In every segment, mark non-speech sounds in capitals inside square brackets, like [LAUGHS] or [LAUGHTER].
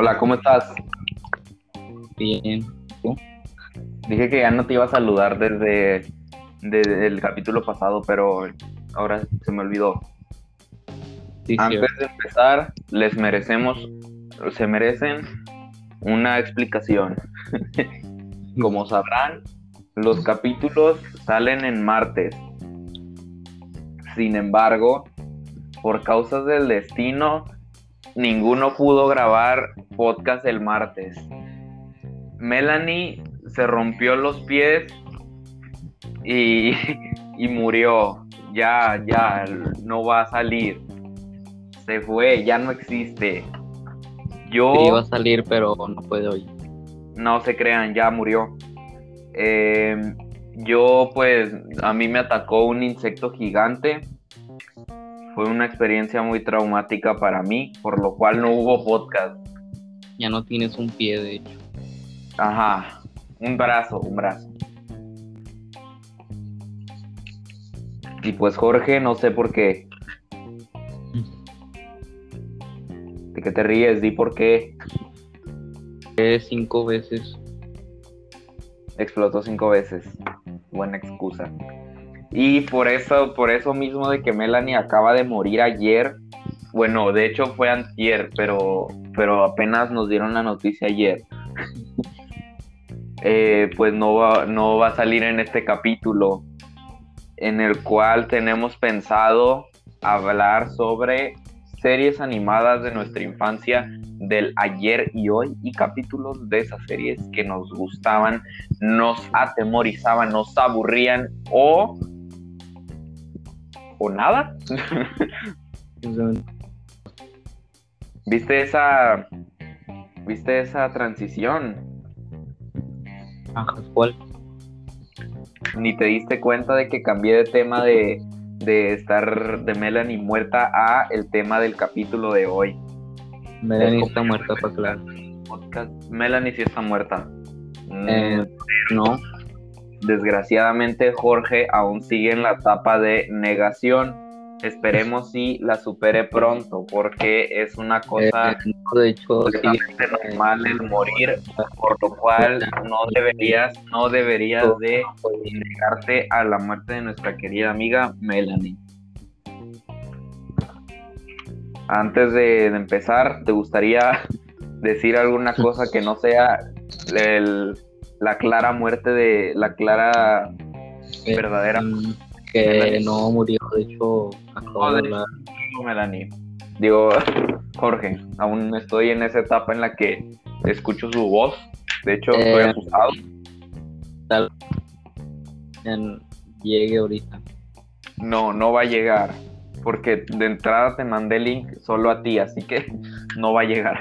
Hola, ¿cómo estás? Bien. ¿Tú? Dije que ya no te iba a saludar desde, desde el capítulo pasado, pero ahora se me olvidó. Sí, Antes de empezar, les merecemos, se merecen una explicación. [LAUGHS] Como sabrán, los capítulos salen en martes. Sin embargo, por causas del destino, ninguno pudo grabar podcast el martes. Melanie se rompió los pies y, [LAUGHS] y murió. Ya, ya, no va a salir. Se fue, ya no existe. Yo Sí, iba a salir, pero no puede hoy. no se crean, ya murió. Eh, yo, pues, a mí me atacó un insecto gigante. Fue una experiencia muy traumática para mí, por lo cual no hubo podcast. Ya no tienes un pie, de hecho. Ajá, un brazo, un brazo. Y pues Jorge, no sé por qué. ¿De qué te ríes? Di por qué. Eh, cinco veces. explotó cinco veces. Buena excusa. Y por eso, por eso mismo de que Melanie acaba de morir ayer. Bueno, de hecho fue antier, pero, pero apenas nos dieron la noticia ayer. [LAUGHS] Eh, pues no va, no va a salir en este capítulo, en el cual tenemos pensado hablar sobre series animadas de nuestra infancia del ayer y hoy y capítulos de esas series que nos gustaban, nos atemorizaban, nos aburrían o o nada. ¿Viste esa viste esa transición? Ajá, ¿cuál? Ni te diste cuenta de que cambié de tema de de estar de Melanie muerta a el tema del capítulo de hoy. Melanie Es está muerta, para claro. Podcast. Melanie sí está muerta. Eh, no, Desgraciadamente Jorge aún sigue en la etapa de negación. Esperemos si la supere pronto porque es una cosa eh, de hecho, sí, completamente normal el morir, por lo cual no deberías, no deberías de negarte a la muerte de nuestra querida amiga Melanie. Antes de, de empezar, ¿te gustaría [LAUGHS] decir alguna cosa que no sea el- la clara muerte de la clara eh, verdadera que no murió, de hecho, acabo de hablar. Melanie? Digo, Jorge, aún estoy en esa etapa en la que escucho su voz. De hecho, estoy Eh, asustado. Tal en- llegue ahorita. No, no va a llegar. Porque de entrada te mandé el link solo a ti, así que [LAUGHS] no va a llegar.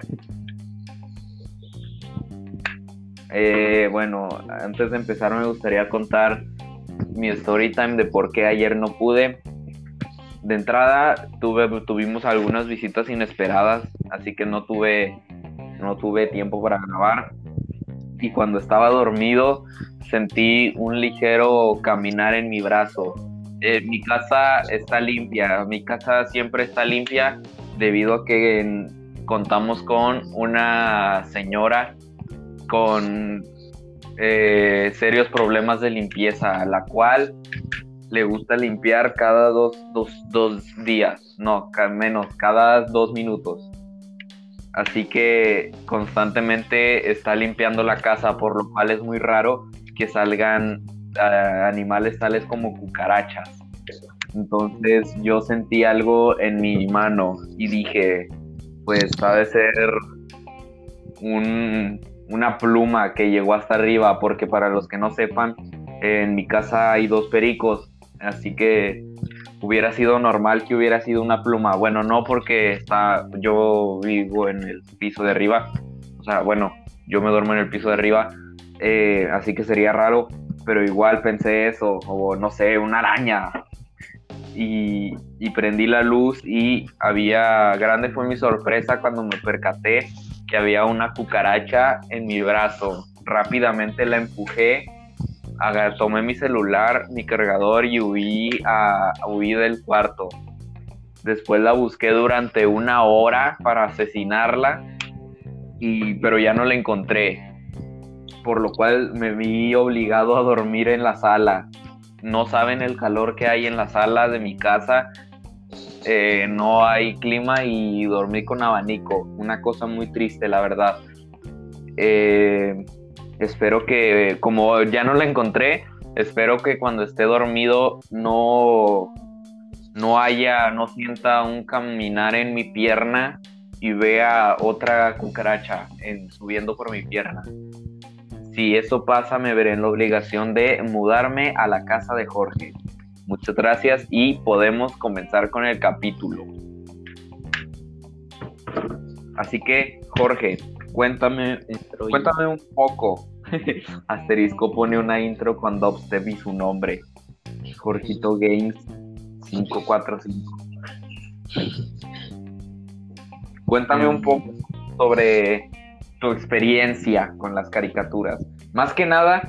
Eh, bueno, antes de empezar me gustaría contar mi story time de por qué ayer no pude. De entrada tuve, tuvimos algunas visitas inesperadas, así que no tuve, no tuve tiempo para grabar. Y cuando estaba dormido sentí un ligero caminar en mi brazo. Eh, mi casa está limpia, mi casa siempre está limpia debido a que contamos con una señora con eh, serios problemas de limpieza, la cual le gusta limpiar cada dos, dos, dos días, no, menos, cada dos minutos. Así que constantemente está limpiando la casa, por lo cual es muy raro que salgan ah, animales tales como cucarachas. Entonces yo sentí algo en mi mano y dije, pues ha de ser un- una pluma que llegó hasta arriba, porque para los que no sepan, en mi casa hay dos pericos, así que hubiera sido normal que hubiera sido una pluma. Bueno, no porque está, yo vivo en el piso de arriba, o sea, bueno, yo me duermo en el piso de arriba, eh, así que sería raro, pero igual pensé eso, o no sé, una araña. Y, y prendí la luz y había, grande fue mi sorpresa cuando me percaté que había una cucaracha en mi brazo. Rápidamente la empujé, tomé mi celular, mi cargador y huí, a, huí del cuarto. Después la busqué durante una hora para asesinarla y, pero ya no la encontré, por lo cual me vi obligado a dormir en la sala. No saben el calor que hay en la sala de mi casa, eh, no hay clima y dormí con abanico, una cosa muy triste, la verdad. Eh, espero que, como ya no la encontré, espero que cuando esté dormido no, no haya, no sienta un caminar en mi pierna y vea otra cucaracha en, subiendo por mi pierna. Si eso pasa, me veré en la obligación de mudarme a la casa de Jorge. Muchas gracias y podemos comenzar con el capítulo. Así que, Jorge, cuéntame, cuéntame un poco. [LAUGHS] Asterisco pone una intro con dubstep y su nombre. Jorgito Games 545. Cuéntame un poco sobre tu experiencia con las caricaturas. Más que nada,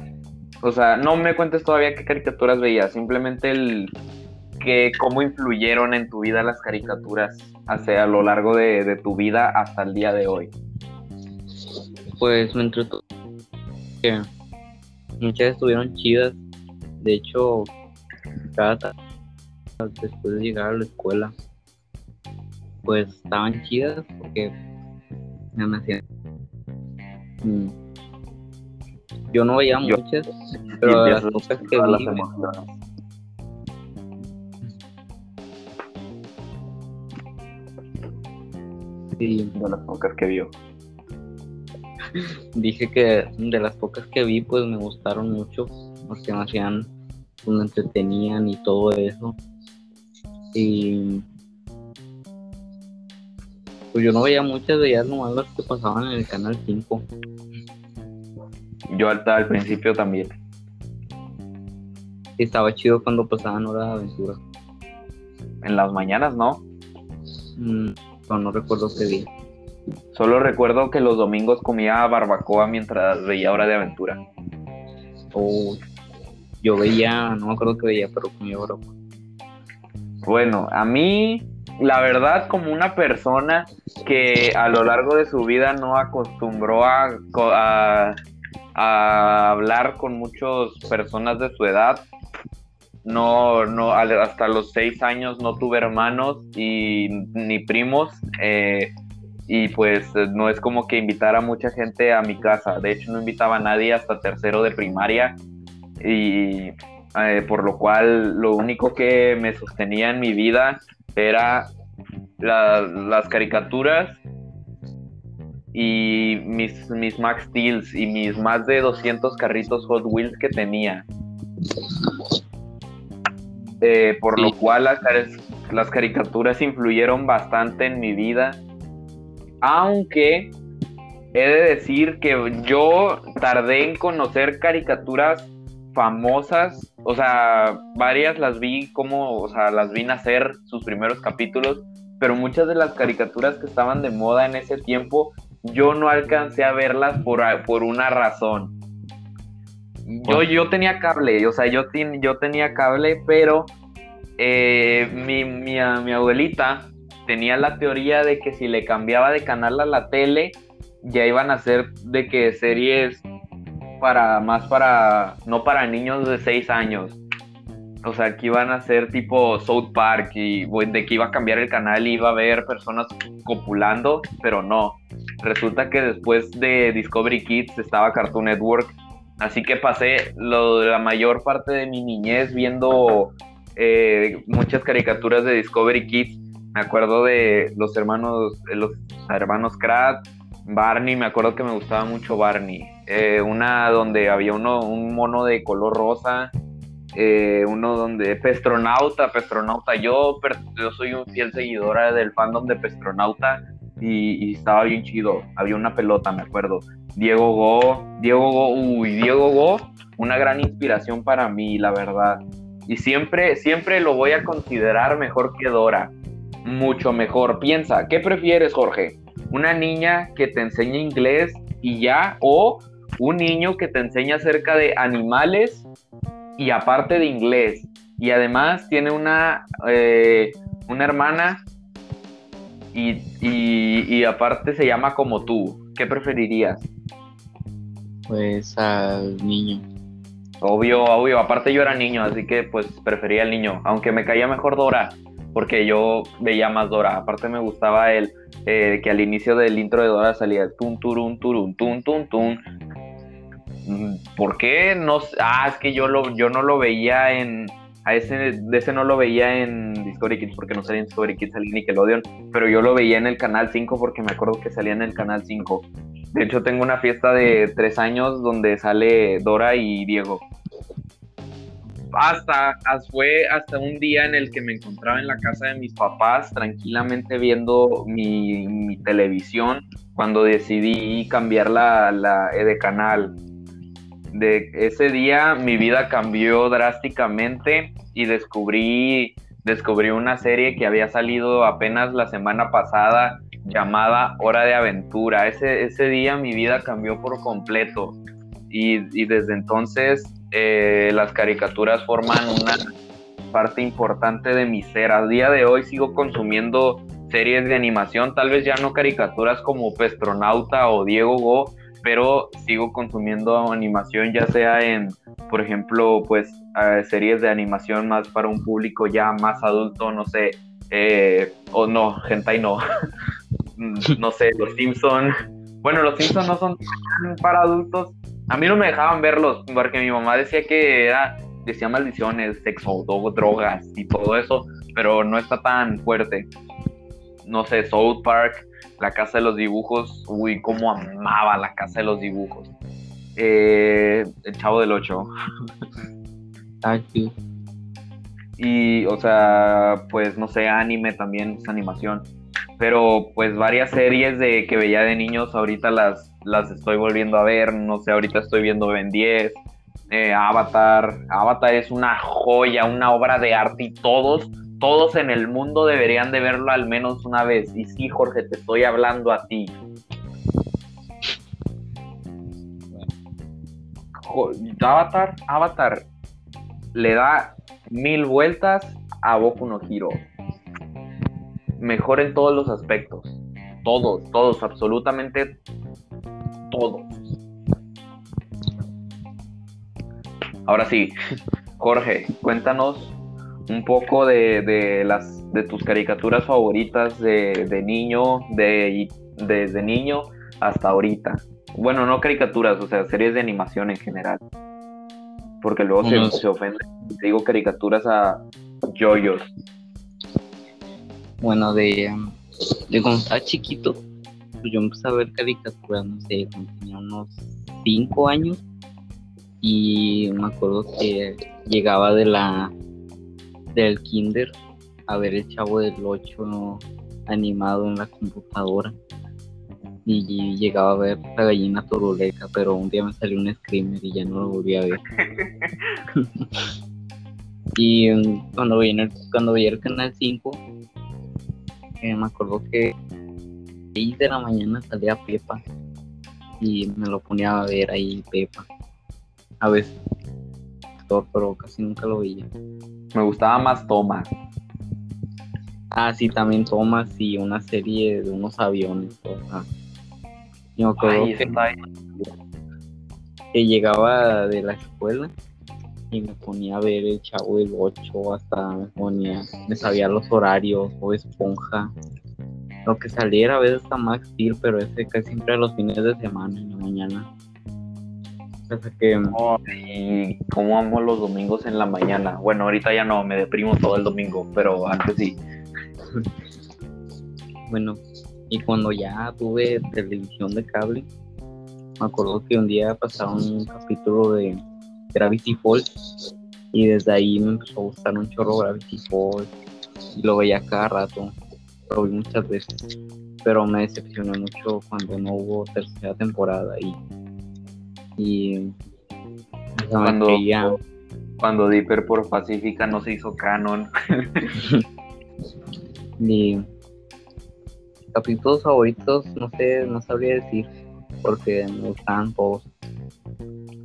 o sea, no me cuentes todavía qué caricaturas veías, simplemente el que cómo influyeron en tu vida las caricaturas hacia a lo largo de, tu vida hasta el día de hoy. Pues me entretuvo que muchas estuvieron chidas. De hecho, cada después de llegar a la escuela, pues estaban chidas porque me hacían. Yo no veía muchas, pero las pocas que vi. Sí. De las pocas que vio. [LAUGHS] Dije que de las pocas que vi, pues me gustaron mucho, porque me hacían, pues, me entretenían y todo eso. Y pues yo no veía muchas de ellas, nomás las que pasaban en el canal 5. Yo al, al principio también. estaba chido cuando pasaban Hora de Aventura. En las mañanas, ¿no? Mm, no, recuerdo qué día. Solo recuerdo que los domingos comía barbacoa mientras veía Hora de Aventura. Oh, yo veía, no me acuerdo qué veía, pero comía barbacoa. Bueno, a mí, la verdad, como una persona que a lo largo de su vida no acostumbró a, a, hablar con muchas personas de su edad, no, no, hasta los seis años no tuve hermanos y ni primos. Eh, y pues no es como que invitara a mucha gente a mi casa. De hecho, no invitaba a nadie hasta tercero de primaria. Y eh, por lo cual lo único que me sostenía en mi vida era las caricaturas y mis, mis Max Steels y mis más de 200 carritos Hot Wheels que tenía. Eh, por lo cual las, las caricaturas influyeron bastante en mi vida. Aunque he de decir que yo tardé en conocer caricaturas famosas, o sea, varias las vi como, o sea, las vi nacer sus primeros capítulos, pero muchas de las caricaturas que estaban de moda en ese tiempo, yo no alcancé a verlas por, por una razón. Yo, yo tenía cable, o sea, yo, yo tenía cable, pero eh, mi, mi, mi abuelita tenía la teoría de que si le cambiaba de canal a la tele, ya iban a ser de que series para más para no para niños de 6 años. O sea, que iban a ser tipo South Park y de que iba a cambiar el canal y iba a haber personas copulando, pero no. Resulta que después de Discovery Kids estaba Cartoon Network, así que pasé la mayor parte de mi niñez viendo eh, muchas caricaturas de Discovery Kids. Me acuerdo de los hermanos, los hermanos Krat, Barney, me acuerdo que me gustaba mucho Barney. Eh, una donde había uno, un mono de color rosa, eh, uno donde Pestronauta, Pestronauta. Yo, yo soy un fiel seguidora del fandom de Pestronauta y, estaba bien chido. Había una pelota, me acuerdo. Diego Go, Diego Go, uy, Diego Go, una gran inspiración para mí, la verdad. Y siempre, siempre lo voy a considerar mejor que Dora. Mucho mejor. Piensa, ¿qué prefieres, Jorge? ¿Una niña que te enseña inglés y ya? ¿O un niño que te enseña acerca de animales y aparte de inglés. Y además tiene una, eh, una hermana y, aparte se llama como tú. ¿qué preferirías? Pues al niño. Obvio, obvio. Aparte yo era niño, así que pues prefería el niño. Aunque me caía mejor Dora, porque yo veía más Dora. Aparte me gustaba el eh, que al inicio del intro de Dora salía el tun turun turun tun tun tun. ¿Por qué? No, ah, es que yo lo, yo no lo veía en, a ese, de ese no lo veía en Discovery Kids porque no salía en Discovery Kids, salía en Nickelodeon, pero yo lo veía en el canal 5 porque me acuerdo que salía en el canal 5. De hecho, tengo una fiesta de tres años donde sale Dora y Diego. Hasta, fue hasta un día en el que me encontraba en la casa de mis papás tranquilamente viendo mi, televisión cuando decidí cambiar la, la de canal de ese día mi vida cambió drásticamente y descubrí, descubrí una serie que había salido apenas la semana pasada llamada Hora de Aventura. Ese, ese día mi vida cambió por completo y, desde entonces eh, las caricaturas forman una parte importante de mi ser. A día de hoy sigo consumiendo series de animación, tal vez ya no caricaturas como Pestronauta o Diego Go, pero sigo consumiendo animación ya sea en, por ejemplo, pues eh, series de animación más para un público ya más adulto, no sé, eh, o no, hentai no, [LAUGHS] no sé, Los Simpson. Bueno, Los Simpson no son para adultos. A mí no me dejaban verlos porque mi mamá decía que era, decía maldiciones, sexo, drogas y todo eso, pero no está tan fuerte. No sé, South Park, la Casa de los Dibujos, uy, cómo amaba la Casa de los Dibujos. Eh, el Chavo del Ocho. [LAUGHS] Y, o sea, pues no sé, anime también, es animación. Pero pues varias series de que veía de niños, ahorita las, las estoy volviendo a ver. No sé, ahorita estoy viendo Ben 10, eh, Avatar. Avatar es una joya, una obra de arte y todos todos en el mundo deberían de verlo al menos una vez. Y sí, Jorge, te estoy hablando a ti. Avatar, Avatar le da mil vueltas a Boku no Hiro. Mejor en todos los aspectos. Todos, todos, absolutamente todos. Ahora sí, Jorge, cuéntanos un poco de, las de tus caricaturas favoritas de, niño, de, desde niño hasta ahorita. Bueno, no caricaturas, o sea, series de animación en general. Porque luego se, se ofende. Digo caricaturas a yoyos. Bueno, de, de cuando estaba chiquito, pues yo empecé a ver caricaturas, no sé, cuando tenía unos 5 años. Y me acuerdo que llegaba de la del kinder a ver el chavo del 8 animado en la computadora y llegaba a ver la gallina toruleca, pero un día me salió un screamer y ya no lo volví a ver. [LAUGHS] y mm, cuando veía, el, cuando veía el canal 5, eh, me acuerdo que a 6 de la mañana salía Pepa y me lo ponía a ver ahí Pepa. A veces, pero casi nunca lo veía. Me gustaba más Thomas. Ah, sí, también Thomas y una serie de unos aviones. Yo creo que, llegaba de la escuela y me ponía a ver el chavo del 8 hasta me ponía, me sabía los horarios o esponja. Lo que saliera a veces hasta Max Steel, pero ese casi siempre a los fines de semana en la mañana que... cómo amo los domingos en la mañana. Bueno, ahorita ya no, me deprimo todo el domingo, pero antes sí. [LAUGHS] bueno, y cuando ya tuve televisión de cable, me acuerdo que un día pasaron un capítulo de Gravity Falls y desde ahí me empezó a gustar un chorro Gravity Falls y lo veía cada rato, lo vi muchas veces, pero me decepcionó mucho cuando no hubo tercera temporada y y cuando, cuando Dipper por Pacífica no se hizo canon. [LAUGHS] Mi capítulos favoritos, no sé, no sabría decir, porque me gustaban todos.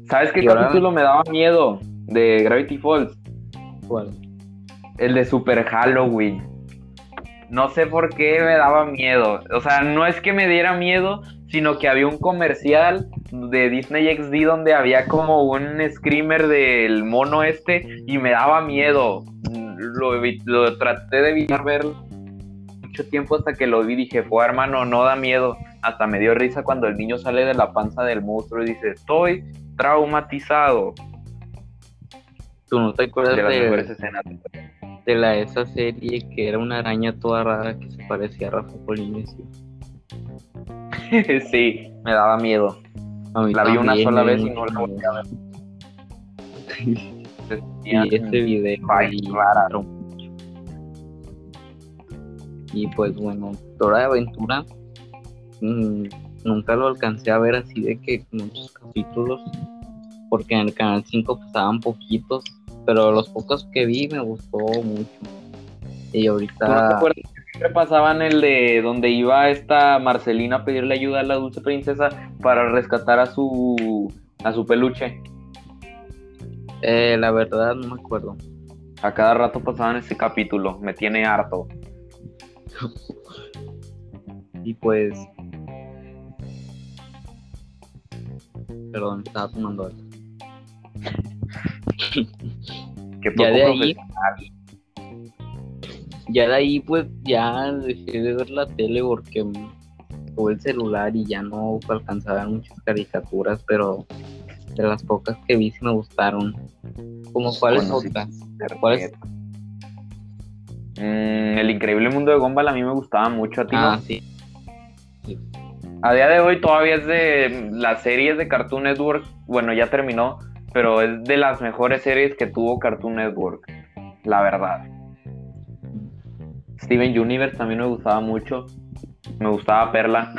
¿Sabes qué capítulo me daba miedo de Gravity Falls? ¿Cuál? El de Super Halloween. No sé por qué me daba miedo. O sea, no es que me diera miedo, sino que había un comercial de Disney XD donde había como un screamer del mono este y me daba miedo. Lo, lo traté de evitar ver mucho tiempo hasta que lo vi dije, fue hermano, no da miedo. Hasta me dio risa cuando el niño sale de la panza del monstruo y dice, estoy traumatizado. ¿Tú no te acuerdas De las de, mejores escenas. de la esa serie que era una araña toda rara que se parecía a Rafa Polinesio? [LAUGHS] sí, me daba miedo. A mí La vi una sola vez y no la volví a ver. Y [LAUGHS] ese video. Y pues bueno, Dora de Aventura mm, nunca lo alcancé a ver así de que muchos capítulos, porque en el canal 5 pasaban poquitos, pero los pocos que vi me gustó mucho. Y ¿Tú no te ahorita acuerdas que siempre pasaban el de donde iba esta Marcelina a pedirle ayuda a la dulce princesa para rescatar a su a su peluche? eh, la verdad no me acuerdo. A cada rato pasaban ese capítulo, me tiene harto. Y pues. Perdón, estaba tomando algo. [LAUGHS] Que Ya de poco ahí. Ya de ahí, pues ya dejé de ver la tele porque tuve el celular y ya no alcanzaba a ver muchas caricaturas, pero de las pocas que vi sí me gustaron. Como cuáles Bueno, sí. otras? profesional. ¿Cuáles? Mm, el increíble mundo de Gumball a mí me gustaba mucho a ti. Ah, no? sí. A día de hoy todavía es de las series de Cartoon Network. Bueno, ya terminó, pero es de las mejores series que tuvo Cartoon Network. La verdad. Steven Universe también me gustaba mucho. Me gustaba Perla.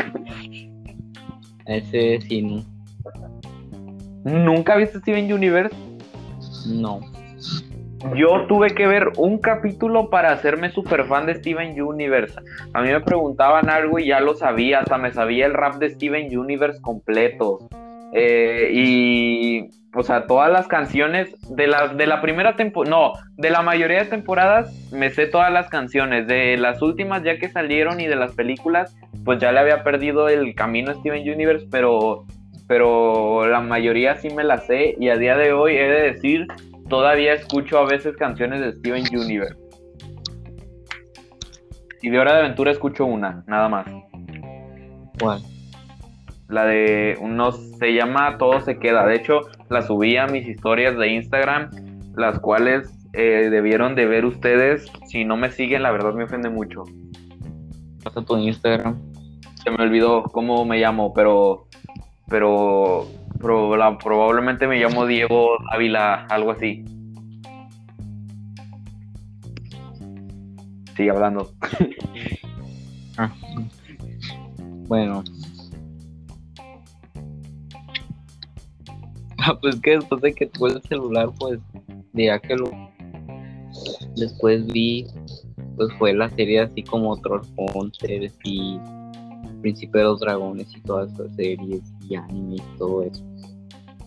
Ese sí, no. ¿Nunca viste Steven Universe? No. Yo tuve que ver un capítulo para hacerme super fan de Steven Universe. A mí me preguntaban algo y ya lo sabía, hasta me sabía el rap de Steven Universe completo. Eh, y, o sea, todas las canciones de la, de la primera temporada, no, de la mayoría de temporadas me sé todas las canciones. De las últimas ya que salieron y de las películas, pues ya le había perdido el camino a Steven Universe, pero, pero la mayoría sí me las sé y a día de hoy he de decir todavía escucho a veces canciones de Steven Universe. Y de Hora de Aventura escucho una, nada más. La de uno se llama Todo se queda. De hecho, la subí a mis historias de Instagram, las cuales eh, debieron de ver ustedes. Si no me siguen, la verdad me ofende mucho. Pasa tu Instagram. Se me olvidó cómo me llamo, pero pero, pero la- probablemente me llamo Diego Ávila, algo así. Sigue hablando. [LAUGHS] Ah. Bueno. Pues que después de que tuve el celular, pues, diría que lo. Después vi, pues fue la serie así como Trollhunters y Príncipe de los Dragones y todas esas series y anime y todo eso.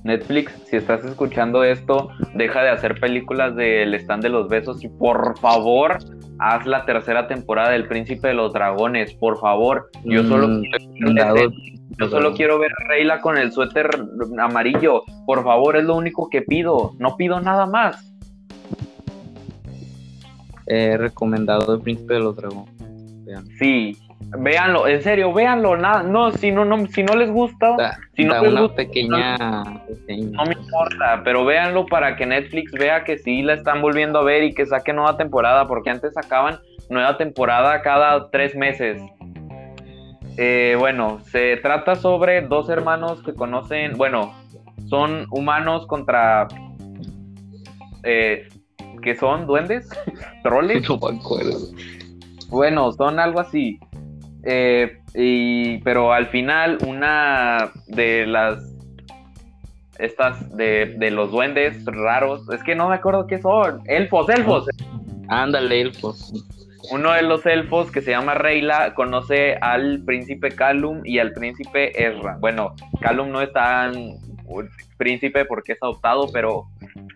Netflix, si estás escuchando esto, deja de hacer películas del stand de los besos y por favor haz la tercera temporada del Príncipe de los Dragones, por favor. Yo solo Mm, quiero ver yo solo quiero ver a Reyla con el suéter amarillo, por favor, es lo único que pido, no pido nada más. He recomendado El Príncipe de los Dragones. Vean. Sí, véanlo, en serio, véanlo, nada, no, si no, no, si no les gusta, Da, Si no da les una gusta, pequeña no me importa, pero véanlo para que Netflix vea que sí la están volviendo a ver y que saque nueva temporada, porque antes sacaban nueva temporada cada tres meses. Eh, bueno, se trata sobre dos hermanos que conocen, bueno, son humanos contra... eh, que son duendes, [LAUGHS] troles. [LAUGHS] No me acuerdo. Bueno, son algo así. Eh, y, pero al final, una de las. Estas de, de los duendes raros. Es que no me acuerdo qué son. Elfos, elfos. Ándale, elfos. Uno de los elfos que se llama Reyla conoce al príncipe Calum y al príncipe Ezra. Bueno, Calum no es tan príncipe porque es adoptado, pero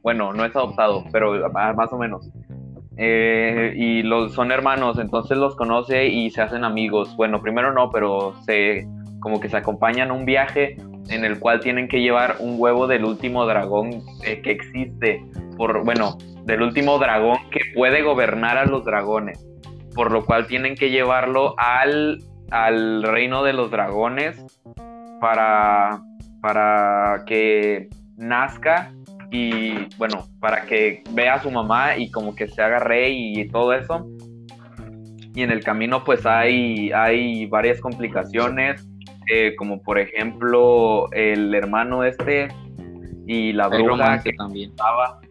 bueno, no es adoptado, pero más más o menos. Eh, y los son hermanos, entonces los conoce y se hacen amigos. Bueno, primero no, pero se, como que se acompañan a un viaje en el cual tienen que llevar un huevo del último dragón eh, que existe, por, bueno, del último dragón que puede gobernar a los dragones, por lo cual tienen que llevarlo al, al reino de los dragones para, para que nazca y bueno, para que vea a su mamá y como que se haga rey y todo eso. Y en el camino pues hay, hay varias complicaciones, eh, como por ejemplo el hermano este y la bruja que también estaba.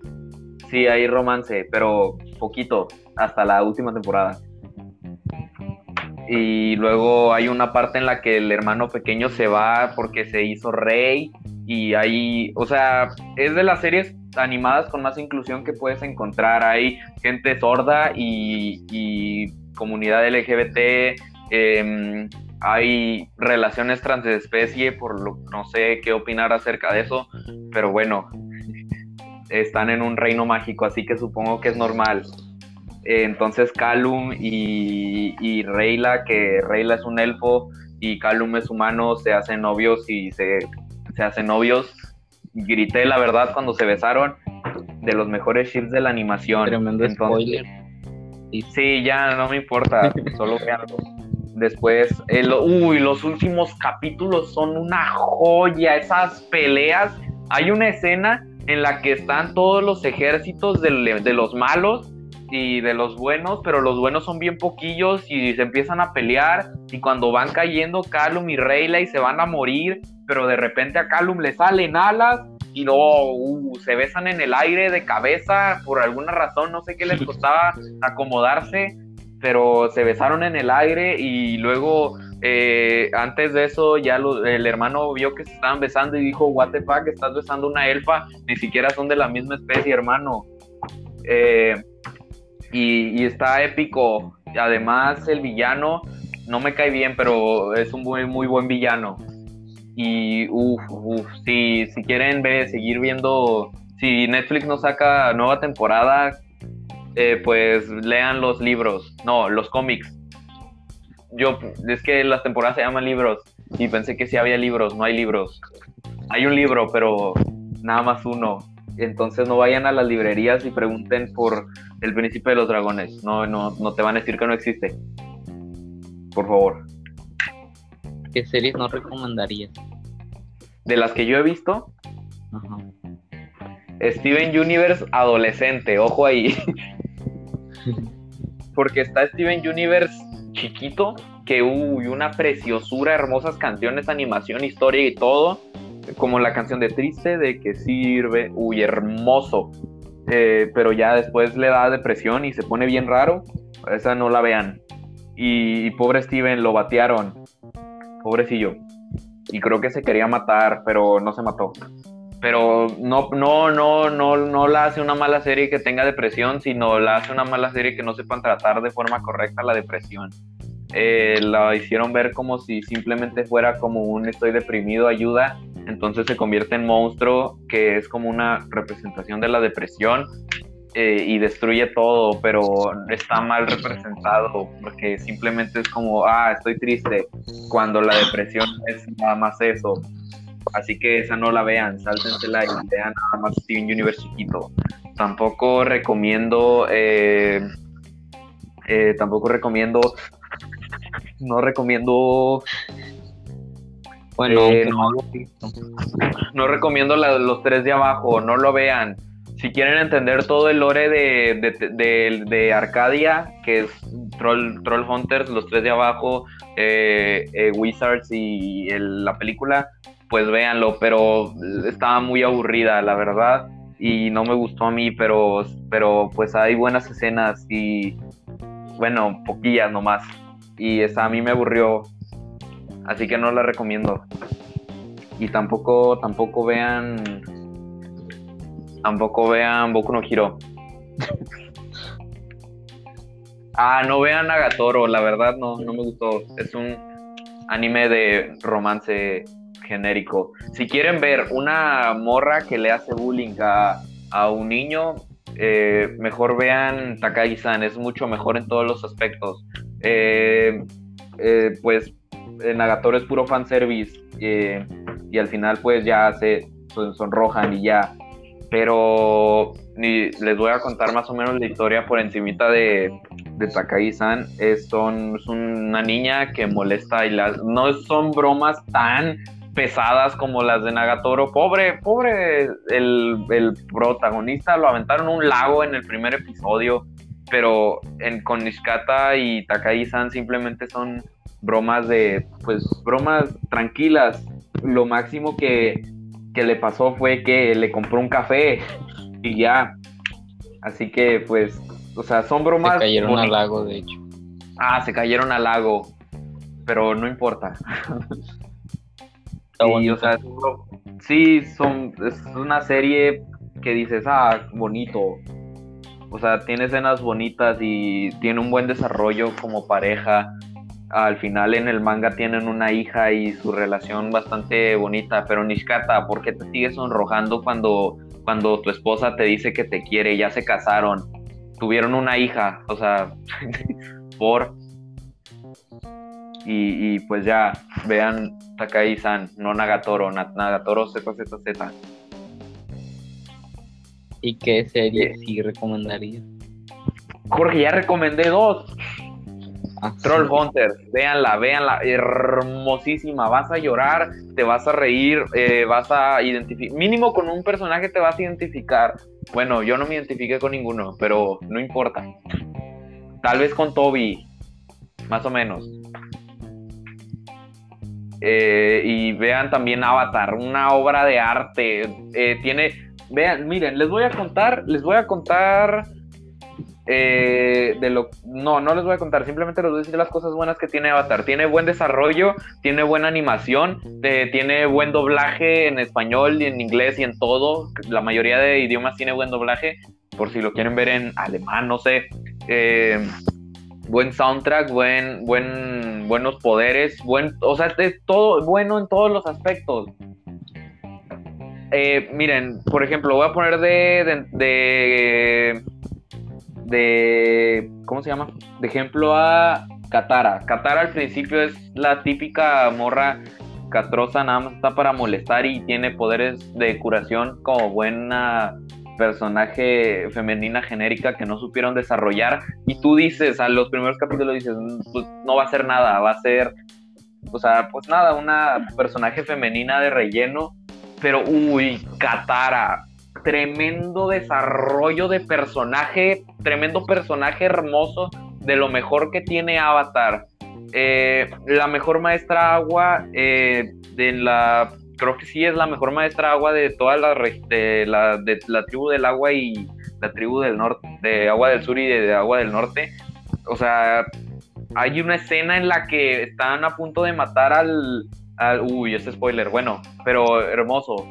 Sí, hay romance, pero poquito, hasta la última temporada. Y luego hay una parte en la que el hermano pequeño se va porque se hizo rey y ahí, o sea, es de las series animadas con más inclusión que puedes encontrar. Hay gente sorda y, comunidad LGBT, em, hay relaciones transespecie, por lo no sé qué opinar acerca de eso, pero bueno, están en un reino mágico, así que supongo que es normal. entonces Calum y, y Reyla, que Reyla es un elfo y Calum es humano, se hacen novios y se se hacen novios. Grité la verdad cuando se besaron. De los mejores ships de la animación. Tremendo spoiler. Sí, ya no me importa. [LAUGHS] solo veanlo. Después, el, uy, los últimos capítulos son una joya. Esas peleas. Hay una escena en la que están todos los ejércitos de, de los malos y de los buenos, pero los buenos son bien poquillos y se empiezan a pelear y cuando van cayendo Calum y Reyla y se van a morir pero de repente a Calum le salen alas y no, uh, se besan en el aire de cabeza por alguna razón, no sé qué les costaba [LAUGHS] acomodarse, pero se besaron en el aire y luego eh, antes de eso ya el hermano vio que se estaban besando y dijo, what the fuck, estás besando una elfa, ni siquiera son de la misma especie, hermano. Eh, y, está épico. Además, el villano no me cae bien, pero es un muy, muy buen villano. Y uff, uff, si, si quieren ver, seguir viendo, si Netflix no saca nueva temporada, eh, pues lean los libros, no, los cómics. Yo, es que las temporadas se llaman libros y pensé que sí había libros, no hay libros. Hay un libro, pero nada más uno. Entonces no vayan a las librerías y pregunten por el príncipe de los dragones. No, no, no te van a decir que no existe. Por favor. ¿Qué series no recomendarías? De las que yo he visto, Steven Universe adolescente, ojo ahí. [LAUGHS] Porque está Steven Universe chiquito, que uy, una preciosura, hermosas canciones, animación, historia y todo. Como la canción de Triste, de que sirve, uy, hermoso. Eh, pero ya después le da depresión y se pone bien raro. Esa no la vean. y pobre Steven, lo batearon pobrecillo. Y creo que se quería matar, pero no se mató. Pero no, no, no, no, no la hace una mala serie que tenga depresión, sino la hace una mala serie que no sepan tratar de forma correcta la depresión. Eh, la hicieron ver como si simplemente fuera como un estoy deprimido, ayuda, entonces se convierte en monstruo, que es como una representación de la depresión, eh, y destruye todo, pero está mal representado porque simplemente es como, ah, estoy triste, cuando la depresión es nada más eso. Así que esa no la vean, sáltensela y vean nada más Steven Universe chiquito. Tampoco recomiendo, eh, eh, tampoco recomiendo, no recomiendo bueno, no, no, [LAUGHS] recomiendo los tres de abajo, no lo vean. Si quieren entender todo el lore de, Arcadia, que es Troll, Troll Hunters, los tres de abajo, eh, eh, Wizards y la película, pues véanlo, pero estaba muy aburrida, la verdad, y no me gustó a mí, pero, pero pues hay buenas escenas y, bueno, poquillas nomás, y esa a mí me aburrió, así que no la recomiendo. Y tampoco, tampoco vean Tampoco vean Boku no Hiro. [LAUGHS] ah, no vean Nagatoro, la verdad no, no me gustó. Es un anime de romance genérico. Si quieren ver una morra que le hace bullying a, un niño, eh, mejor vean Takagi-san, es mucho mejor en todos los aspectos. Eh, eh, pues Nagatoro es puro fanservice eh, y al final pues ya se sonrojan y ya. Pero les voy a contar más o menos la historia por encimita de, de Takagi-san. Es, una niña que molesta y las no son bromas tan pesadas como las de Nagatoro. Pobre, pobre el, protagonista, lo aventaron un lago en el primer episodio, pero con Nishikata y Takagi-san simplemente son bromas de, pues, bromas tranquilas. Lo máximo que, que le pasó fue que le compró un café y ya. Así que, pues, o sea, son bromas. Se cayeron al lago, de hecho. Ah, se cayeron al lago. Pero no importa. [LAUGHS] o sea, sí, son, es una serie que dices, ah, bonito. O sea, tiene escenas bonitas y tiene un buen desarrollo como pareja. Al final en el manga tienen una hija y su relación bastante bonita. Pero Nishikata, ¿por qué te sigues sonrojando cuando, cuando tu esposa te dice que te quiere? Ya se casaron, tuvieron una hija. O sea, [LAUGHS] por... Y, y pues ya, vean Takai-san, no Nagatoro, Nagatoro ZZZ. ¿Y qué serie sí recomendaría? Jorge, ya recomendé dos. [LAUGHS] Troll Hunter, véanla, véanla, hermosísima, vas a llorar, te vas a reír, eh, vas a identificar, mínimo con un personaje te vas a identificar. Bueno, yo no me identifiqué con ninguno, pero no importa. Tal vez con Toby, más o menos. Eh, y vean también Avatar, una obra de arte. Eh, tiene, vean, miren, les voy a contar, les voy a contar eh, de lo, no, no les voy a contar, simplemente les voy a decir las cosas buenas que tiene Avatar. Tiene buen desarrollo, tiene buena animación, tiene buen doblaje en español y en inglés y en todo. La mayoría de idiomas tiene buen doblaje, por si lo quieren ver en alemán, no sé buen soundtrack, buen, buen, buenos poderes, buen, o sea, es todo bueno en todos los aspectos. Eh, miren, por ejemplo, voy a poner de, de, de, ¿cómo se llama? De ejemplo a Katara. Katara al principio es la típica morra catrosa, nada más está para molestar y tiene poderes de curación como buena personaje femenina genérica que no supieron desarrollar y tú dices a los primeros capítulos dices pues no va a ser nada va a ser o sea pues nada una personaje femenina de relleno pero uy Katara tremendo desarrollo de personaje tremendo personaje hermoso de lo mejor que tiene Avatar eh, la mejor maestra agua eh, de la creo que sí es la mejor maestra agua de toda la, de la, de la tribu del agua y la tribu del norte, de agua del sur y de, agua del norte. O sea, hay una escena en la que están a punto de matar al, al uy, ese spoiler, bueno, pero hermoso,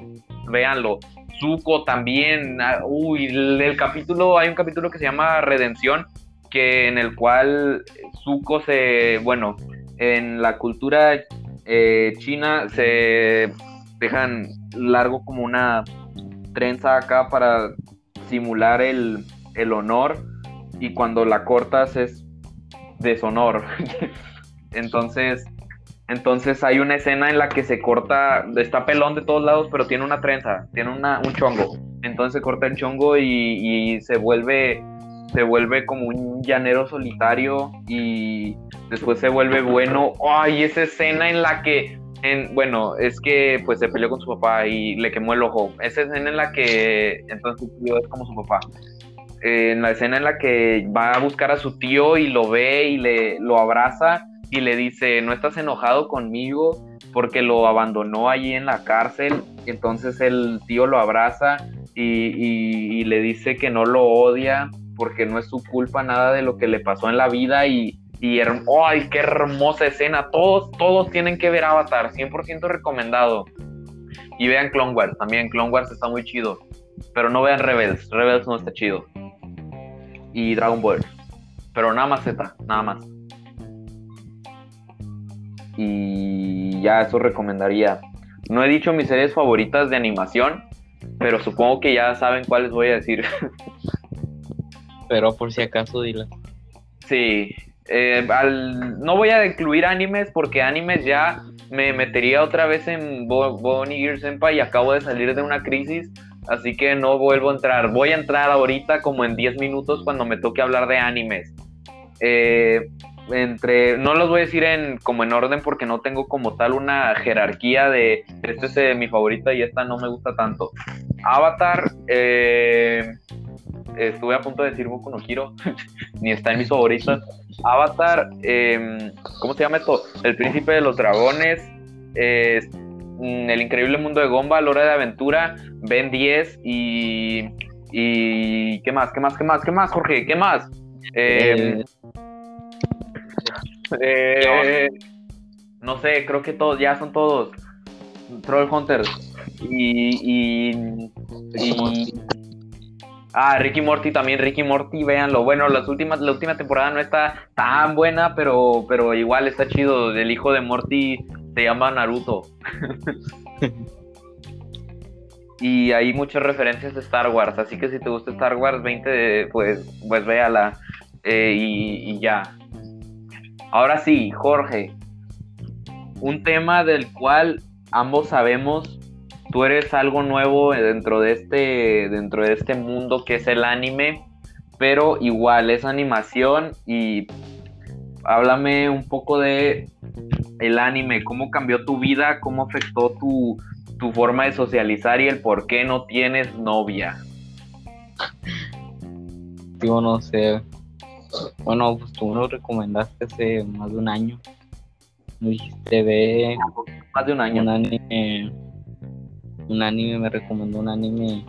véanlo. Zuko también, ah, uy, el capítulo, hay un capítulo que se llama Redención, que en el cual Zuko se, bueno, en la cultura eh, china se dejan largo como una trenza acá para simular el, honor y cuando la cortas es deshonor. [LAUGHS] entonces, entonces hay una escena en la que se corta, está pelón de todos lados, pero tiene una trenza, tiene una, un chongo. Entonces se corta el chongo y, se vuelve se vuelve como un llanero solitario y después se vuelve bueno. Ay, esa escena en la que bueno, es que pues se peleó con su papá y le quemó el ojo. Esa escena en la que entonces su tío es como su papá. en la escena en la que va a buscar a su tío y lo ve y le lo abraza y le dice, no estás enojado conmigo porque lo abandonó allí en la cárcel. Entonces el tío lo abraza y le dice que no lo odia porque no es su culpa nada de lo que le pasó en la vida y, y ¡ay, qué hermosa escena! Todos, todos tienen que ver Avatar, 100% recomendado. Y vean Clone Wars, también Clone Wars está muy chido. Pero no vean Rebels, Rebels no está chido. Y Dragon Ball. Pero nada más Z, nada más. Y ya eso recomendaría. No he dicho mis series favoritas de animación, pero supongo que ya saben cuáles voy a decir. [LAUGHS] pero por si acaso, dila. Sí, eh, al, no voy a incluir animes porque animes ya me metería otra vez en Bonnie Gear Senpai y acabo de salir de una crisis, así que no vuelvo a entrar. Voy a entrar ahorita como en 10 minutos cuando me toque hablar de animes. Eh, entre, no los voy a decir en como en orden porque no tengo como tal una jerarquía de este es eh, mi favorita y esta no me gusta tanto. Avatar, eh, estuve a punto de decir Boku no Hiro, [LAUGHS] ni está en mis favoritas. Avatar, em, ¿cómo se llama esto? El príncipe de los dragones, mm, El increíble mundo de Gomba, Hora de Aventura, Ben 10 y, y... ¿Qué más? ¿Qué más? ¿Qué más? ¿Qué más, Jorge? ¿Qué más? Em, eh, eh, no sé, creo que todos, ya son todos. Troll Hunters. Y, y, Ah, Ricky Morty también, Ricky Morty, véanlo. Bueno, las últimas, la última temporada no está tan buena, pero, pero igual está chido. El hijo de Morty se llama Naruto. [LAUGHS] y hay muchas referencias de Star Wars, así que si te gusta Star Wars 20, pues, pues véala. Eh, y, ya. Ahora sí, Jorge, un tema del cual ambos sabemos, tú eres algo nuevo dentro de este, dentro de este mundo que es el anime, pero igual es animación y háblame un poco de el anime, cómo cambió tu vida, cómo afectó tu, tu forma de socializar y el por qué no tienes novia. Yo no sé, bueno, pues tú me lo recomendaste hace más de un año. Me dijiste, ve. Más de un año. Un anime. Un anime, me recomendó un anime.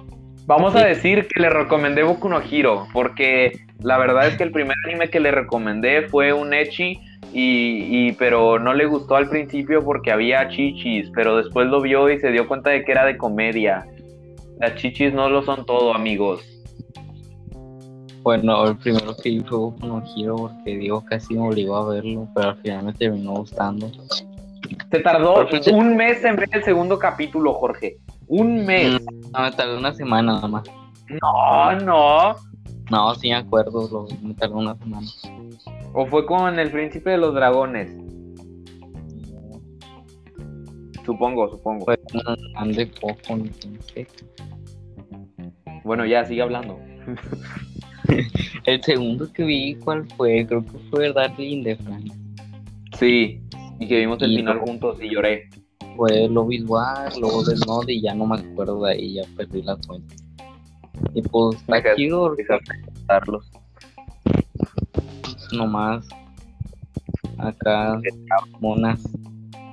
Vamos a decir que le recomendé Boku no Hiro, porque la verdad es que el primer anime que le recomendé fue un Echi, y, y, pero no le gustó al principio porque había chichis, pero después lo vio y se dio cuenta de que era de comedia. Las chichis no lo son todo, amigos. Bueno, el primero que vi fue Boku Hero porque Diego casi me obligó a verlo, pero al final me terminó gustando. Te tardó un mes en ver el segundo capítulo, Jorge. Un mes. Mm, no, me tardó una semana nada más. No, no. No, sí me acuerdo, me tardó una semana. ¿O fue con el príncipe de los dragones? Supongo, supongo. Fue con de poco, no sé. Bueno, ya, sigue hablando. [LAUGHS] [LAUGHS] el segundo que vi, ¿cuál fue? Creo que fue Darling de Frank. Sí, y que vimos el final juntos y lloré. Fue Lobby War, luego del Node y ya no me acuerdo de ahí, ya perdí la cuenta. Y pues está chido darlos. Nomás acá monas.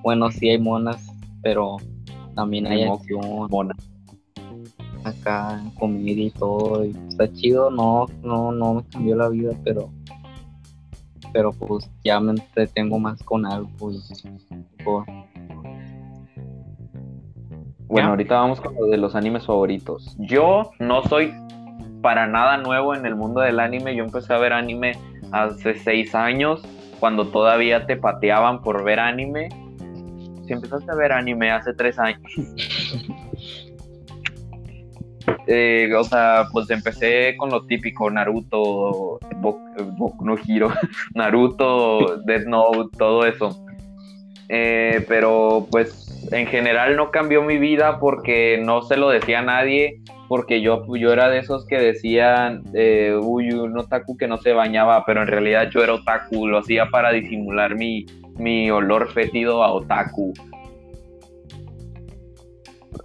Bueno, sí hay monas, pero también hay acción. Monas acá comedia y todo y está chido no no no me cambió la vida pero pero pues ya me entretengo más con algo bueno ahorita vamos con lo de los animes favoritos. Yo no soy para nada nuevo en el mundo del anime. Yo empecé a ver anime hace seis años cuando todavía te pateaban por ver anime. Si empezaste a ver anime hace tres años Eh, o sea, pues empecé con lo típico, Naruto, no Hiro, [LAUGHS] Naruto, Death Note, todo eso. Eh, pero pues en general no cambió mi vida porque no se lo decía a nadie, porque yo, yo era de esos que decían, eh, uy, un otaku que no se bañaba, pero en realidad yo era otaku, lo hacía para disimular mi, mi olor fétido a otaku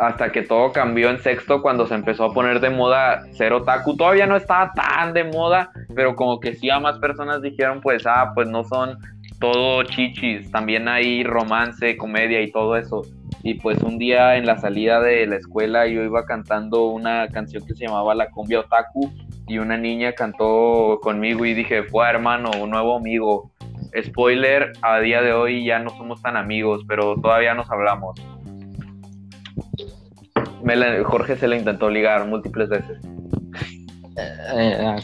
hasta que todo cambió en sexto cuando se empezó a poner de moda ser otaku. Todavía no estaba tan de moda, pero como que sí a más personas dijeron, pues, ah, pues no son todo chichis, también hay romance, comedia y todo eso. Y pues un día en la salida de la escuela yo iba cantando una canción que se llamaba La cumbia otaku y una niña cantó conmigo y dije, fue hermano, un nuevo amigo. Spoiler, a día de hoy ya no somos tan amigos, pero todavía nos hablamos. Jorge se le intentó ligar múltiples veces. Eh, ah,